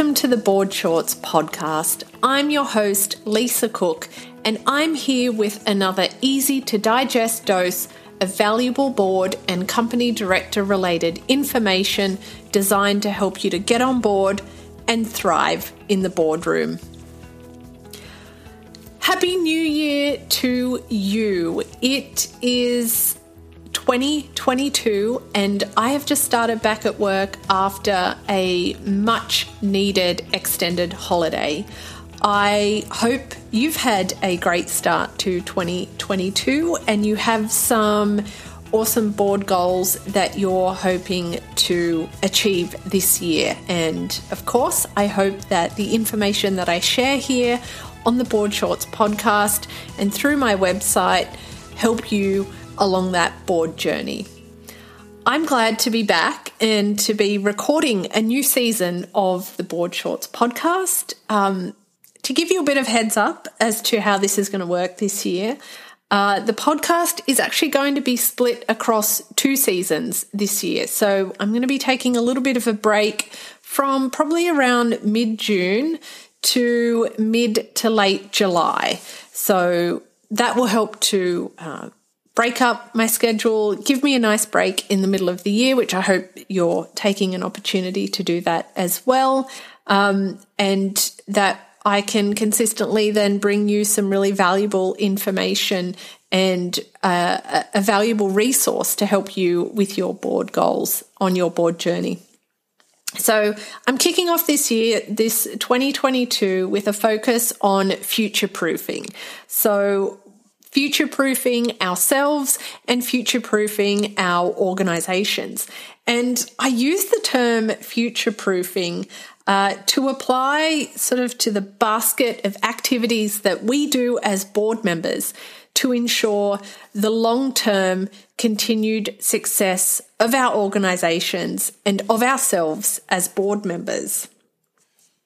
welcome to the Board Shorts podcast. I'm your host, Lisa Cook, and I'm here with another easy to digest dose of valuable board and company director related information designed to help you to get on board and thrive in the boardroom. Happy New Year to you. It is 2022, and I have just started back at work after a much needed extended holiday. I hope you've had a great start to 2022 and you have some awesome board goals that you're hoping to achieve this year. And of course, I hope that the information that I share here on the Board Shorts podcast and through my website help you along that board journey. I'm glad to be back and to be recording a new season of the Board Shorts podcast. Um, to give you a bit of heads up as to how this is going to work this year, uh, the podcast is actually going to be split across two seasons this year. So I'm going to be taking a little bit of a break from probably around mid June to mid to late July. So that will help to uh, break up my schedule, give me a nice break in the middle of the year, which I hope you're taking an opportunity to do that as well. Um, and that I can consistently then bring you some really valuable information and uh, a valuable resource to help you with your board goals on your board journey. So, I'm kicking off this year, this 2022, with a focus on future proofing. So, future proofing ourselves and future proofing our organizations. And I use the term future proofing uh, to apply sort of to the basket of activities that we do as board members to ensure the long term continued success of our organizations and of ourselves as board members.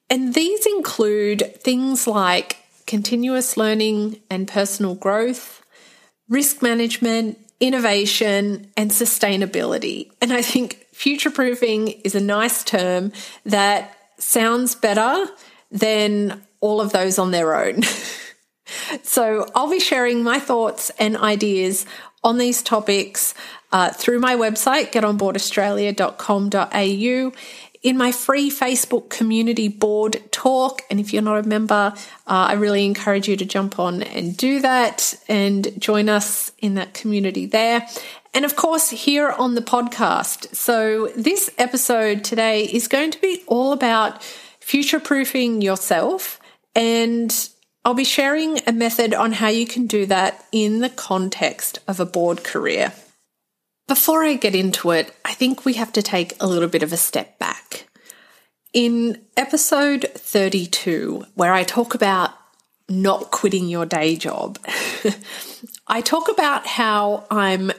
And these include things like continuous learning and personal growth, risk management, innovation, and sustainability. And I think future proofing is a nice term that sounds better than all of those on their own. so I'll be sharing my thoughts and ideas on these topics uh, through my website, getonboardaustralia.com.au in my free Facebook community board talk. And if you're not a member, uh, I really encourage you to jump on and do that and join us in that community there. And of course, here on the podcast. So, this episode today is going to be all about future proofing yourself. And I'll be sharing a method on how you can do that in the context of a board career. Before I get into it, I think we have to take a little bit of a step back. In episode 32, where I talk about not quitting your day job, I talk about how I'm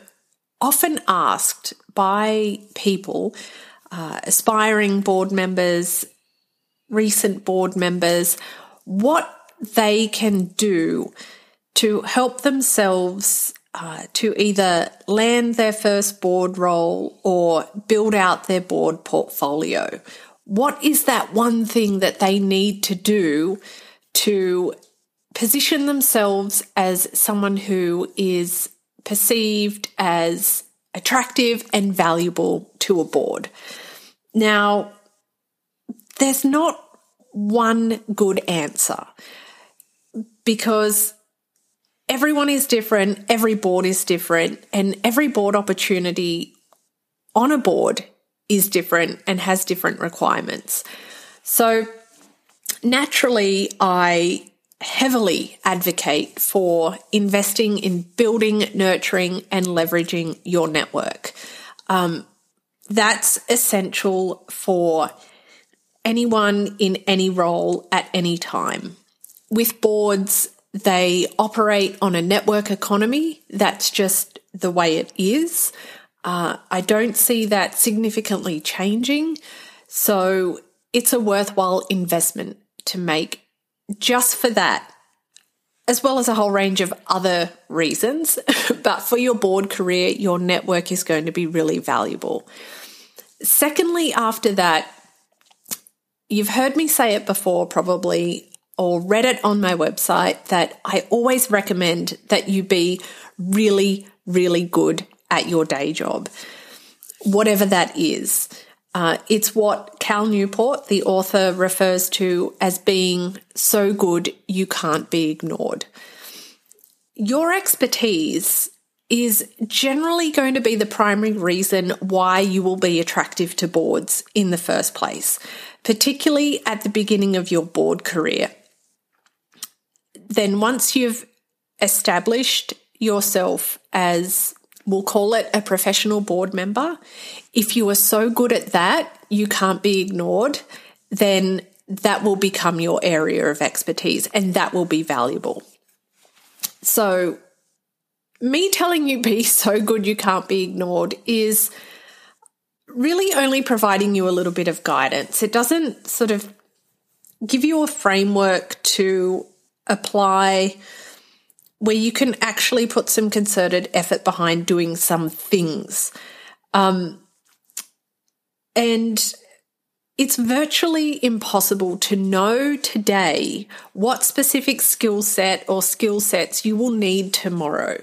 often asked by people, uh, aspiring board members, recent board members, what they can do to help themselves uh, to either land their first board role or build out their board portfolio. What is that one thing that they need to do to position themselves as someone who is perceived as attractive and valuable to a board? Now, there's not one good answer because everyone is different, every board is different, and every board opportunity on a board is different and has different requirements. So, naturally, I heavily advocate for investing in building, nurturing, and leveraging your network. Um, that's essential for anyone in any role at any time. With boards, they operate on a network economy. That's just the way it is. Uh, I don't see that significantly changing. So it's a worthwhile investment to make just for that, as well as a whole range of other reasons. but for your board career, your network is going to be really valuable. Secondly, after that, you've heard me say it before, probably, or read it on my website that I always recommend that you be really, really good at your day job, whatever that is. Uh, it's what Cal Newport, the author, refers to as being so good you can't be ignored. Your expertise is generally going to be the primary reason why you will be attractive to boards in the first place, particularly at the beginning of your board career. Then, once you've established yourself as we'll call it a professional board member, if you are so good at that, you can't be ignored, then that will become your area of expertise and that will be valuable. So, me telling you be so good you can't be ignored is really only providing you a little bit of guidance. It doesn't sort of give you a framework to apply where you can actually put some concerted effort behind doing some things. Um, and it's virtually impossible to know today what specific skill set or skill sets you will need tomorrow.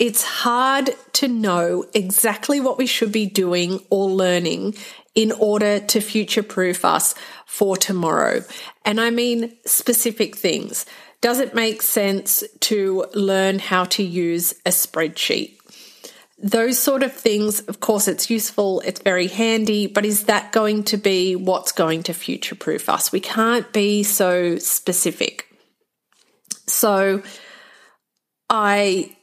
It's hard to know exactly what we should be doing or learning in order to future proof us for tomorrow. And I mean specific things. Does it make sense to learn how to use a spreadsheet? Those sort of things, of course, it's useful, it's very handy, but is that going to be what's going to future proof us? We can't be so specific. So, I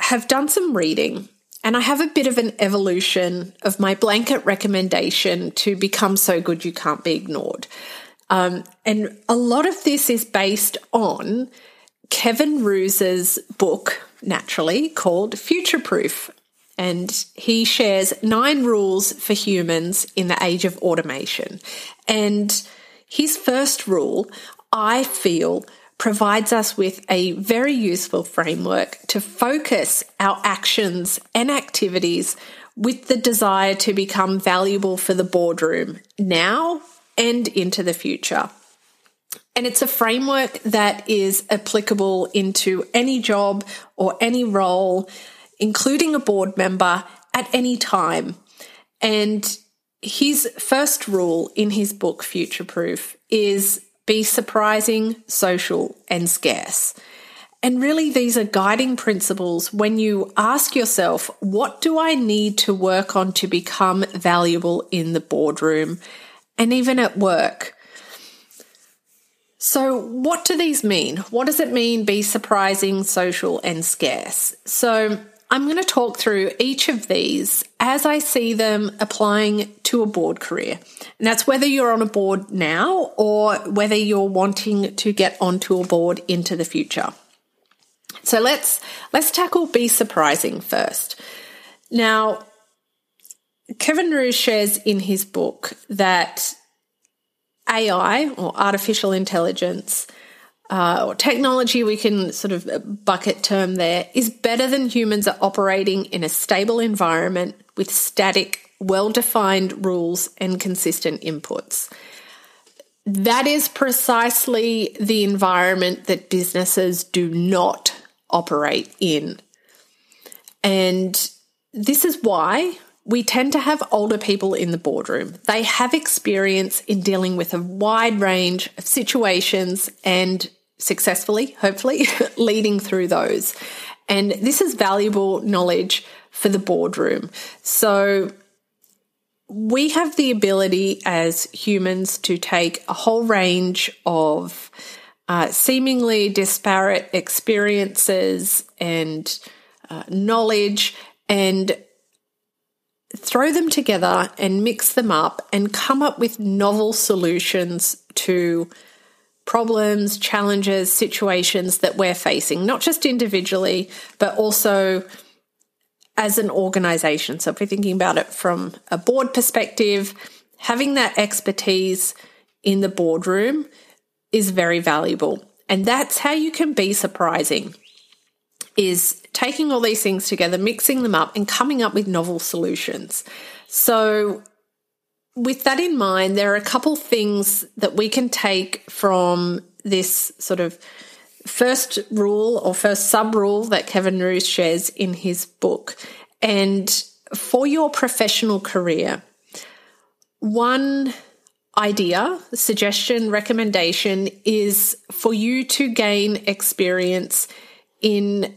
have done some reading and I have a bit of an evolution of my blanket recommendation to become so good you can't be ignored. Um, and a lot of this is based on Kevin Roose's book, naturally, called Future Proof. And he shares nine rules for humans in the age of automation. And his first rule, I feel, provides us with a very useful framework to focus our actions and activities with the desire to become valuable for the boardroom now and into the future. And it's a framework that is applicable into any job or any role, including a board member at any time. And his first rule in his book, Future Proof, is be surprising, social, and scarce. And really, these are guiding principles when you ask yourself, what do I need to work on to become valuable in the boardroom and even at work? So, what do these mean? What does it mean be surprising, social, and scarce? So, I'm going to talk through each of these as I see them applying to a board career. And that's whether you're on a board now or whether you're wanting to get onto a board into the future. So let's let's tackle be surprising first. Now, Kevin Roose shares in his book that AI or artificial intelligence uh, or technology, we can sort of bucket term there, is better than humans at operating in a stable environment with static, well defined rules and consistent inputs. That is precisely the environment that businesses do not operate in. And this is why we tend to have older people in the boardroom. They have experience in dealing with a wide range of situations and successfully, hopefully, leading through those. And this is valuable knowledge for the boardroom. So we have the ability as humans to take a whole range of uh, seemingly disparate experiences and uh, knowledge and throw them together and mix them up and come up with novel solutions to problems, challenges, situations that we're facing, not just individually, but also as an organization. So if we're thinking about it from a board perspective, having that expertise in the boardroom is very valuable. And that's how you can be surprising is taking all these things together, mixing them up and coming up with novel solutions. So with that in mind, there are a couple things that we can take from this sort of first rule or first sub rule that Kevin Roose shares in his book. And for your professional career, one idea, suggestion, recommendation is for you to gain experience in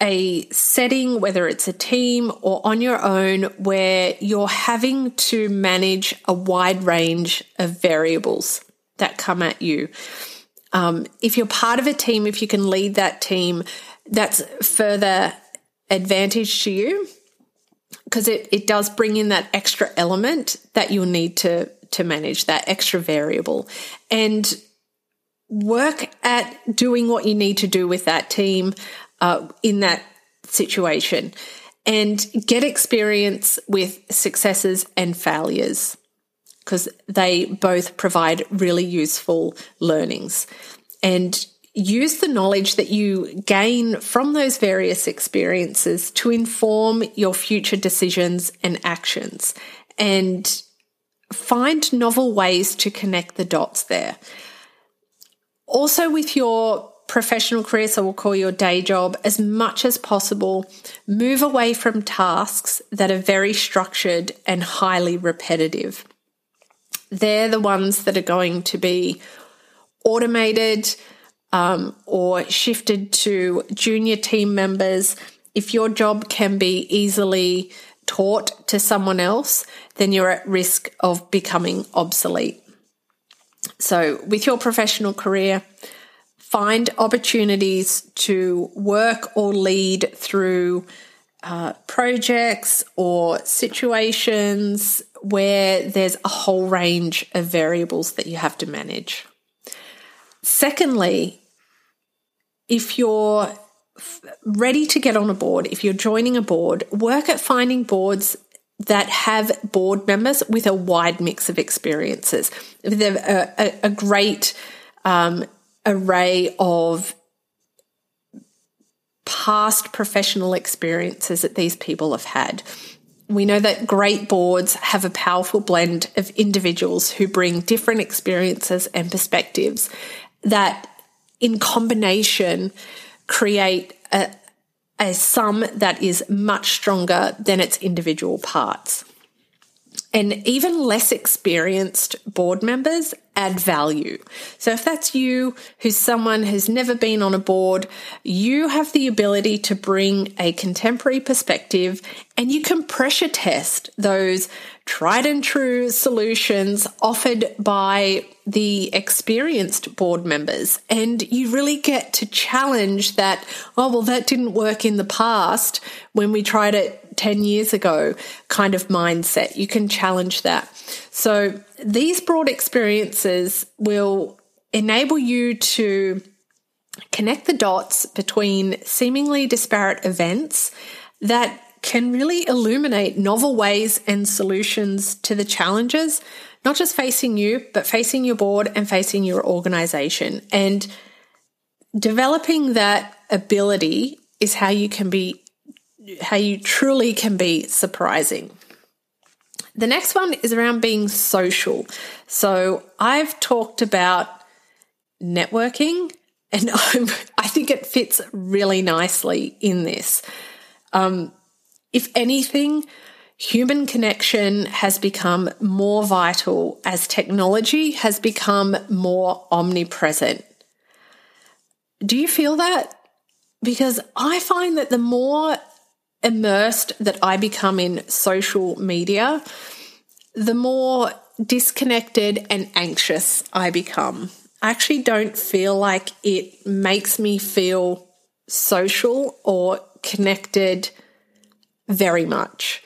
a setting, whether it's a team or on your own, where you're having to manage a wide range of variables that come at you. Um, if you're part of a team, if you can lead that team, that's further advantage to you because it, it does bring in that extra element that you'll need to to manage that extra variable. And work at doing what you need to do with that team uh, in that situation and get experience with successes and failures because they both provide really useful learnings. And use the knowledge that you gain from those various experiences to inform your future decisions and actions and find novel ways to connect the dots there. Also, with your professional career, so we'll call your day job, as much as possible, move away from tasks that are very structured and highly repetitive they're the ones that are going to be automated um, or shifted to junior team members. If your job can be easily taught to someone else, then you're at risk of becoming obsolete. So, with your professional career, find opportunities to work or lead through uh, projects or situations where there's a whole range of variables that you have to manage. Secondly, if you're ready to get on a board, if you're joining a board, work at finding boards that have board members with a wide mix of experiences, with a, a, a great um, array of past professional experiences that these people have had. We know that great boards have a powerful blend of individuals who bring different experiences and perspectives that, in combination, create a, a sum that is much stronger than its individual parts. And even less experienced board members add value. So if that's you, who's someone who's never been on a board, you have the ability to bring a contemporary perspective and you can pressure test those tried and true solutions offered by the experienced board members. And you really get to challenge that, oh, well, that didn't work in the past when we tried it 10 years ago kind of mindset. You can challenge that. So these broad experiences will enable you to connect the dots between seemingly disparate events that can really illuminate novel ways and solutions to the challenges, not just facing you, but facing your board and facing your organization. And developing that ability is how you can be, how you truly can be surprising. The next one is around being social. So I've talked about networking, and I'm, i think it fits really nicely in this. Um, if anything, human connection has become more vital as technology has become more omnipresent. Do you feel that? Because I find that the more immersed that I become in social media, the more disconnected and anxious I become. I actually don't feel like it makes me feel social or connected very much.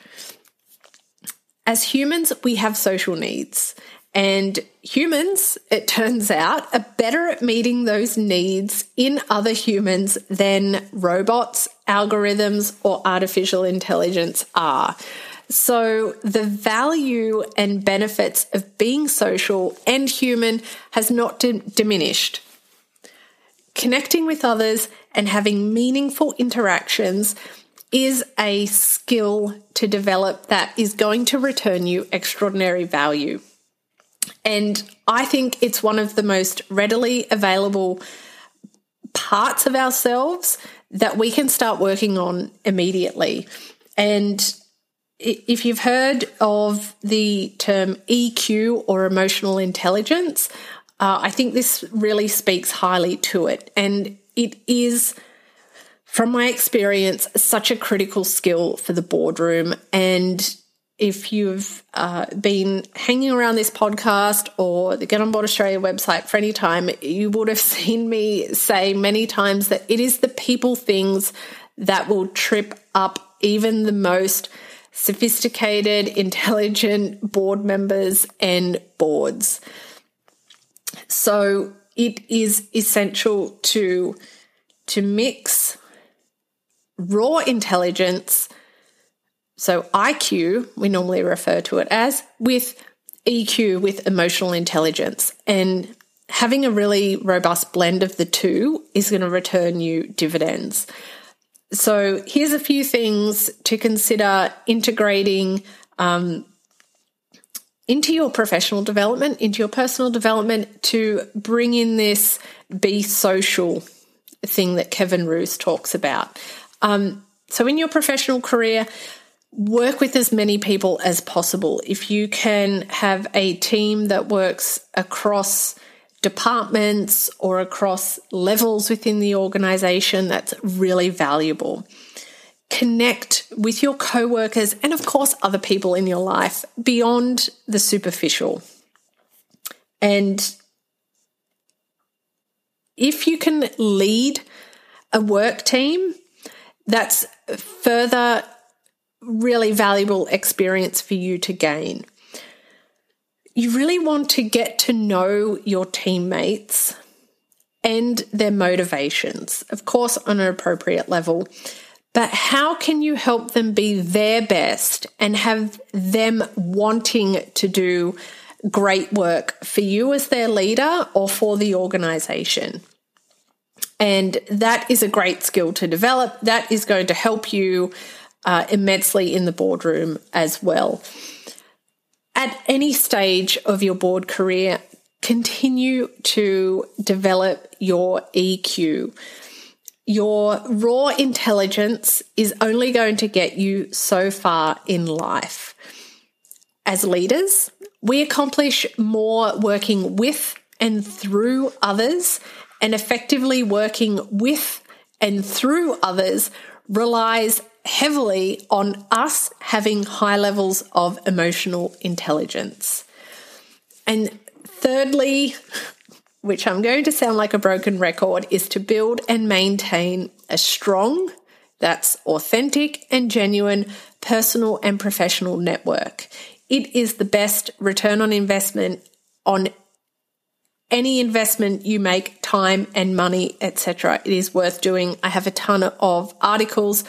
As humans, we have social needs. And humans, it turns out, are better at meeting those needs in other humans than robots, algorithms, or artificial intelligence are. So the value and benefits of being social and human has not d- diminished. Connecting with others and having meaningful interactions is a skill to develop that is going to return you extraordinary value. And I think it's one of the most readily available parts of ourselves that we can start working on immediately. And if you've heard of the term EQ or emotional intelligence, uh, I think this really speaks highly to it. And it is, from my experience, such a critical skill for the boardroom. And if you've uh, been hanging around this podcast or the Get On Board Australia website for any time, you would have seen me say many times that it is the people things that will trip up even the most sophisticated, intelligent board members and boards. So it is essential to, to mix raw intelligence, so IQ, we normally refer to it as, with EQ, with emotional intelligence. And having a really robust blend of the two is going to return you dividends. So here's a few things to consider integrating um, into your professional development, into your personal development to bring in this be social thing that Kevin Roose talks about. Um, so in your professional career, work with as many people as possible. If you can have a team that works across departments or across levels within the organization, that's really valuable. Connect with your co-workers and of course other people in your life beyond the superficial. And if you can lead a work team, that's further really valuable experience for you to gain you really want to get to know your teammates and their motivations, of course, on an appropriate level. But how can you help them be their best and have them wanting to do great work for you as their leader or for the organization? And that is a great skill to develop. That is going to help you uh, immensely in the boardroom as well at any stage of your board career, continue to develop your EQ. Your raw intelligence is only going to get you so far in life. As leaders, we accomplish more working with and through others, and effectively working with and through others relies heavily on us having high levels of emotional intelligence. And thirdly, which I'm going to sound like a broken record, is to build and maintain a strong, that's authentic and genuine personal and professional network. It is the best return on investment on any investment you make, time and money, etc. It is worth doing. I have a ton of articles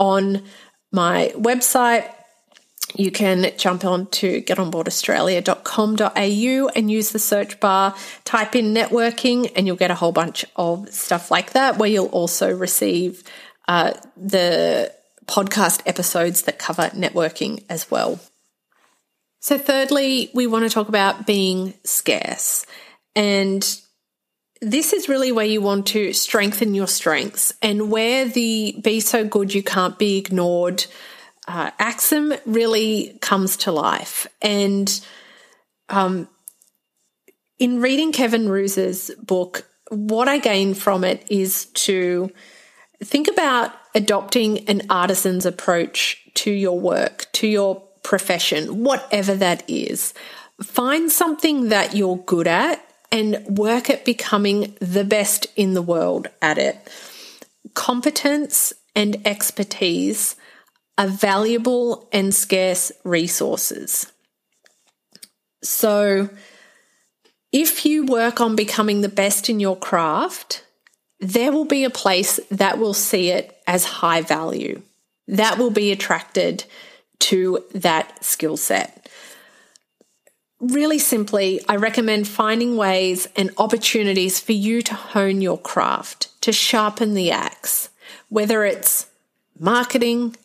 on my website. You can jump on to getonboardaustralia.com.au and use the search bar, type in networking, and you'll get a whole bunch of stuff like that, where you'll also receive uh, the podcast episodes that cover networking as well. So, thirdly, we want to talk about being scarce. And this is really where you want to strengthen your strengths and where the be so good you can't be ignored uh, axiom really comes to life. And um, in reading Kevin Roose's book, what I gain from it is to think about adopting an artisan's approach to your work, to your profession, whatever that is. Find something that you're good at and work at becoming the best in the world at it. Competence and expertise are valuable and scarce resources. So, if you work on becoming the best in your craft, there will be a place that will see it as high value, that will be attracted to that skill set really simply, I recommend finding ways and opportunities for you to hone your craft, to sharpen the axe, whether it's marketing,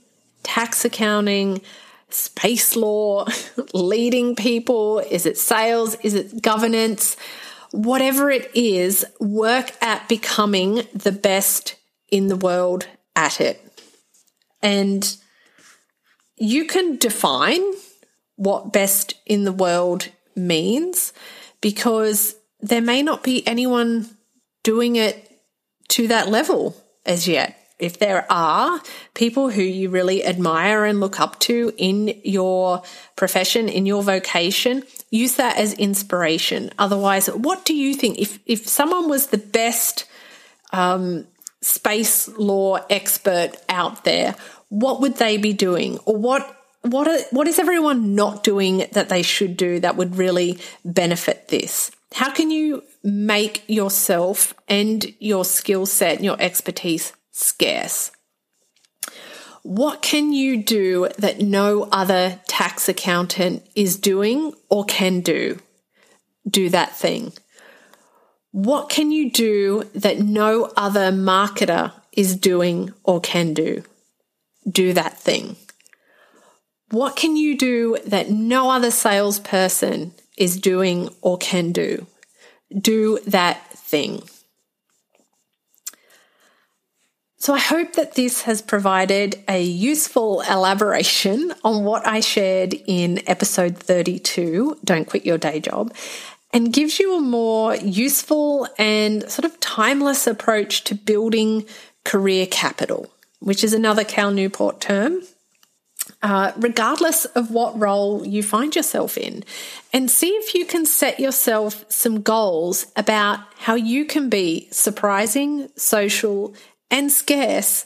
tax accounting, space law, leading people? Is it sales? Is it governance? Whatever it is, work at becoming the best in the world at it. And you can define what best in the world means because there may not be anyone doing it to that level as yet. If there are people who you really admire and look up to in your profession, in your vocation, use that as inspiration. Otherwise, what do you think? If, if someone was the best um, space law expert out there, what would they be doing? Or what what are, what is everyone not doing that they should do that would really benefit this? How can you make yourself and your skill set and your expertise scarce? What can you do that no other tax accountant is doing or can do? Do that thing. What can you do that no other marketer is doing or can do? Do that thing. What can you do that no other salesperson is doing or can do? Do that thing. So, I hope that this has provided a useful elaboration on what I shared in episode 32, Don't Quit Your Day Job, and gives you a more useful and sort of timeless approach to building career capital, which is another Cal Newport term uh, regardless of what role you find yourself in, and see if you can set yourself some goals about how you can be surprising, social, and scarce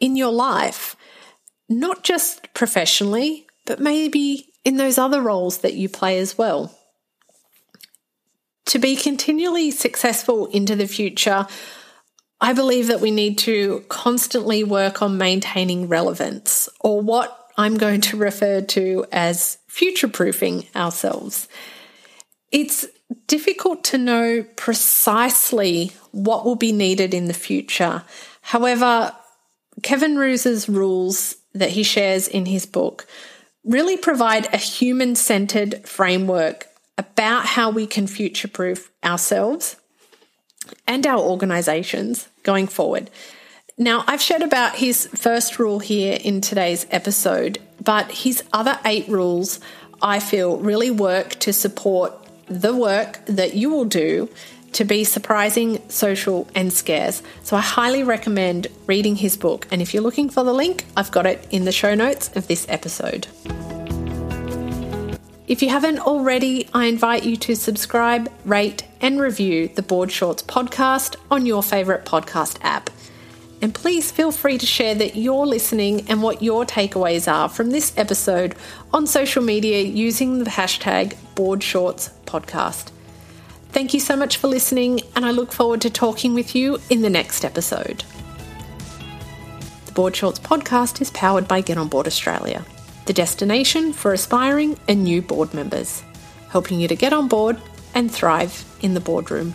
in your life, not just professionally, but maybe in those other roles that you play as well. To be continually successful into the future, I believe that we need to constantly work on maintaining relevance or what I'm going to refer to as future proofing ourselves. It's difficult to know precisely what will be needed in the future. However, Kevin Roose's rules that he shares in his book really provide a human centered framework about how we can future proof ourselves and our organizations going forward. Now, I've shared about his first rule here in today's episode, but his other eight rules I feel really work to support the work that you will do to be surprising, social, and scarce. So I highly recommend reading his book. And if you're looking for the link, I've got it in the show notes of this episode. If you haven't already, I invite you to subscribe, rate, and review the Board Shorts podcast on your favourite podcast app. And please feel free to share that you're listening and what your takeaways are from this episode on social media using the hashtag BoardShortsPodcast. Thank you so much for listening, and I look forward to talking with you in the next episode. The Board Shorts podcast is powered by Get On Board Australia, the destination for aspiring and new board members, helping you to get on board and thrive in the boardroom.